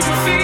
life.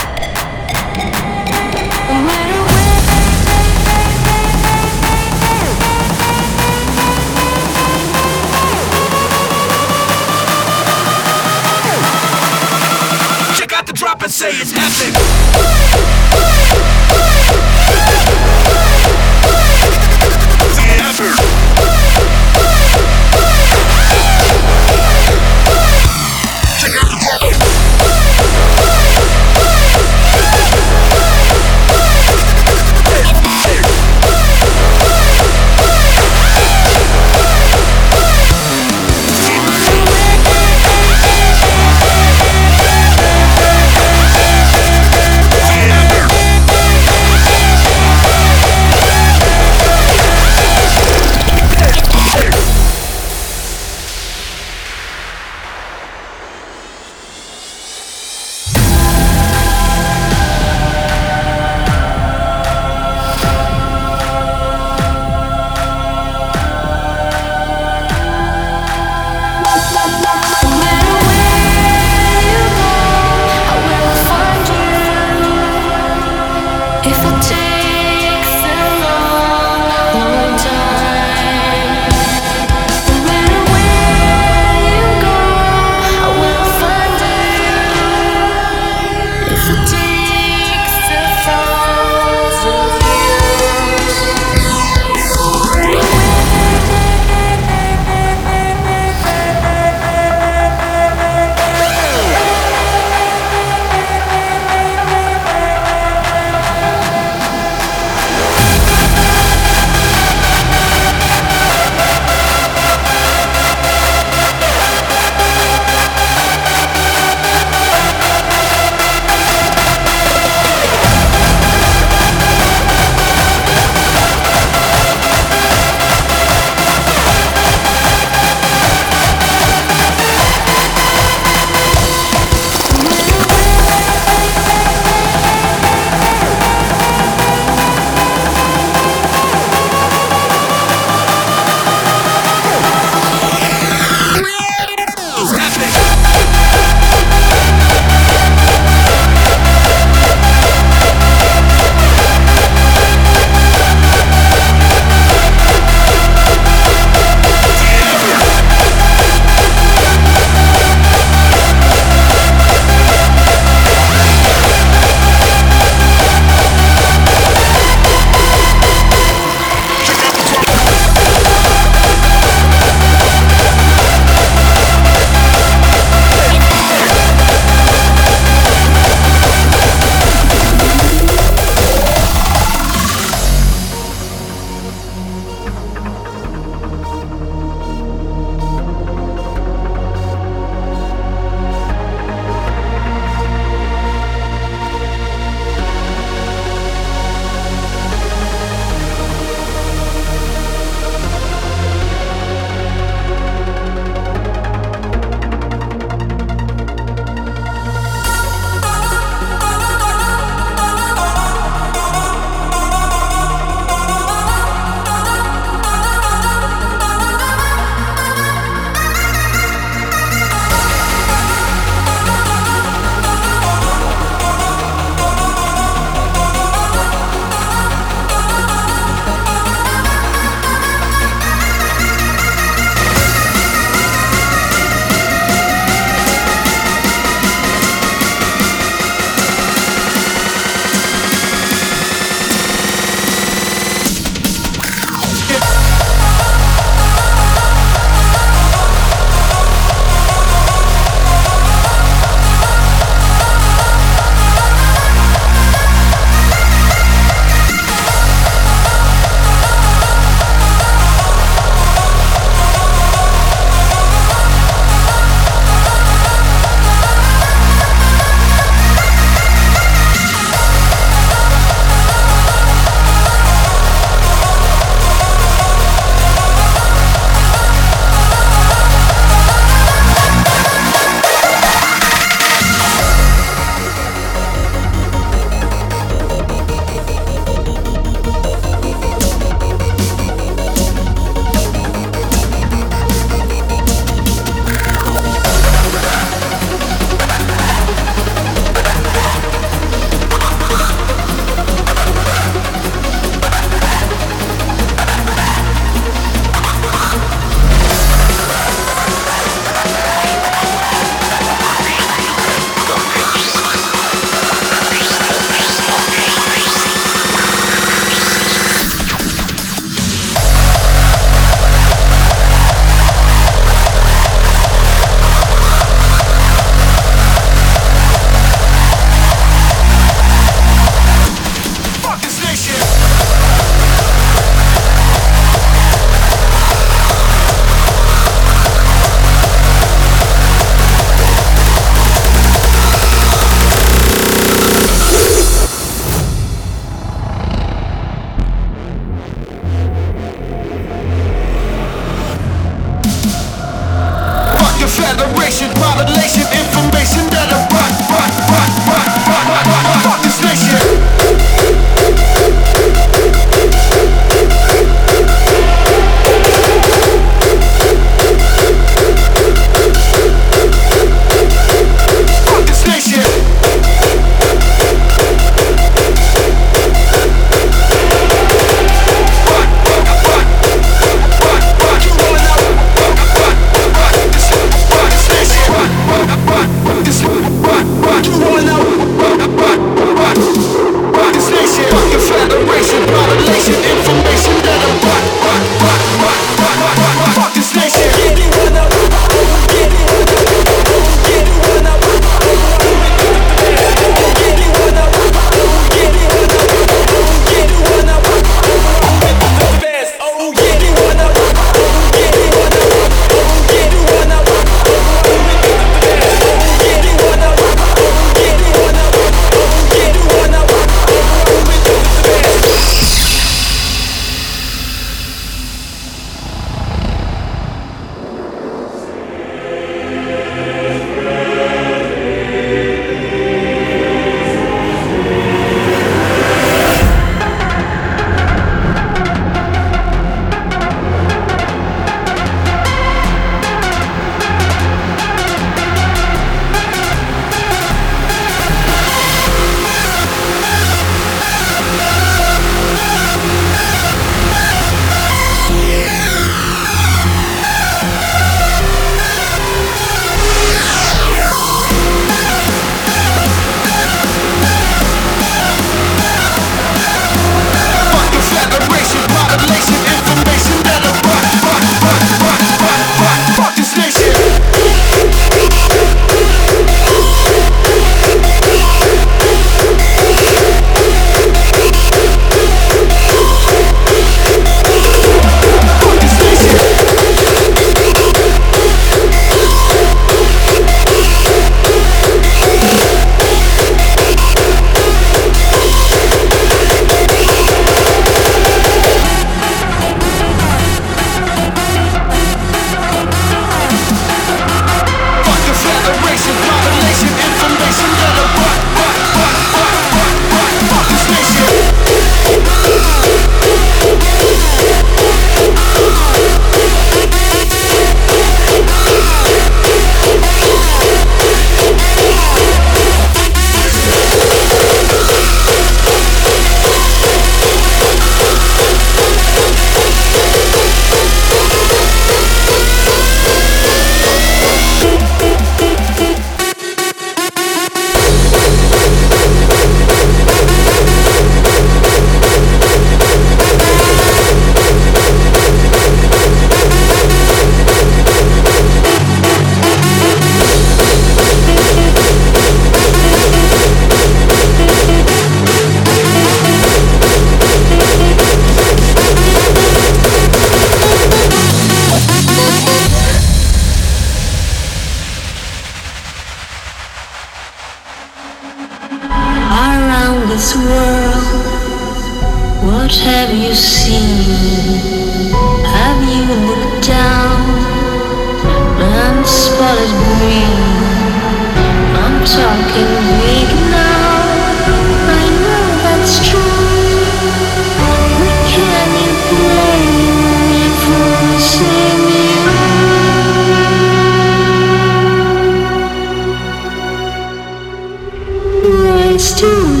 You?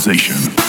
Civilization.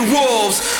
Plata o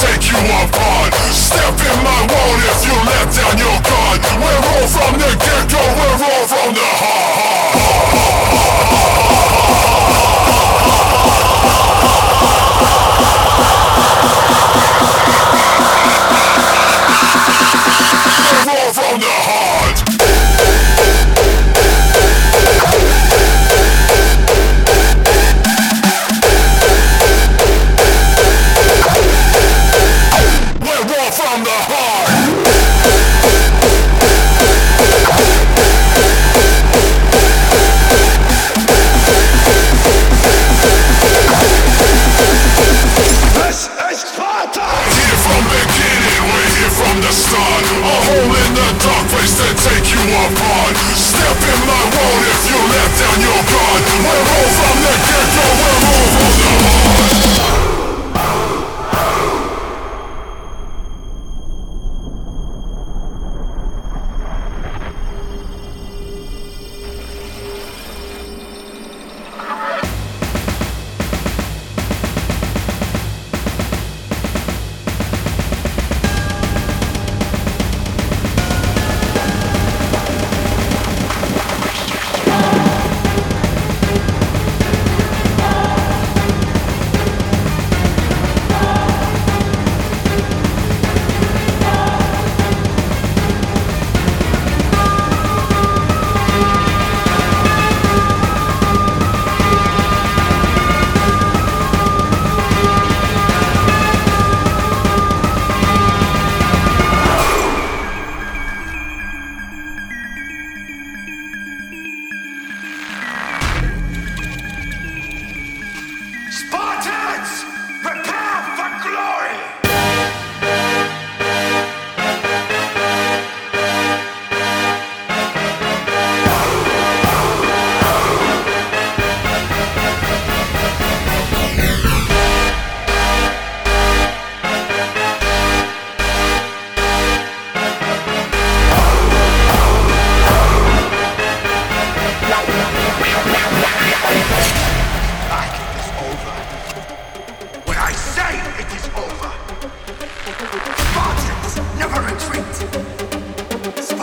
take you apart Step in my world if you let down your guard. We're all from the get-go, we're all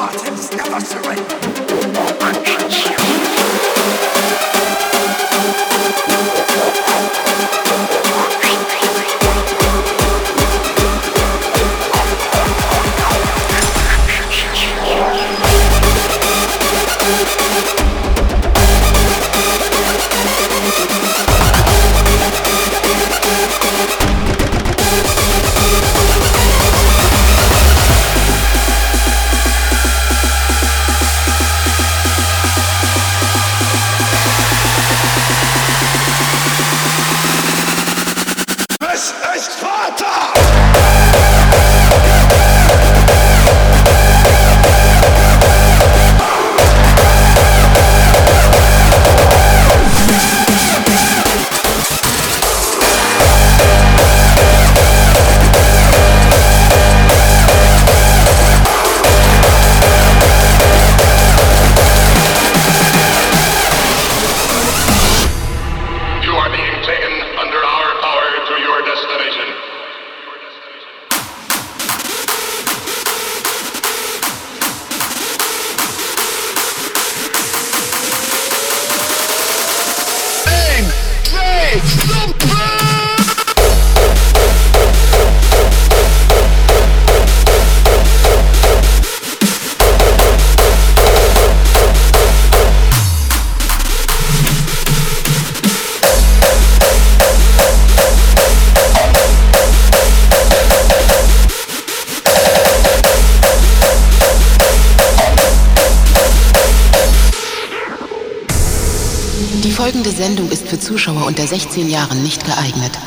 Spartans never surrender. Some Sendung ist für Zuschauer unter 16 Jahren nicht geeignet.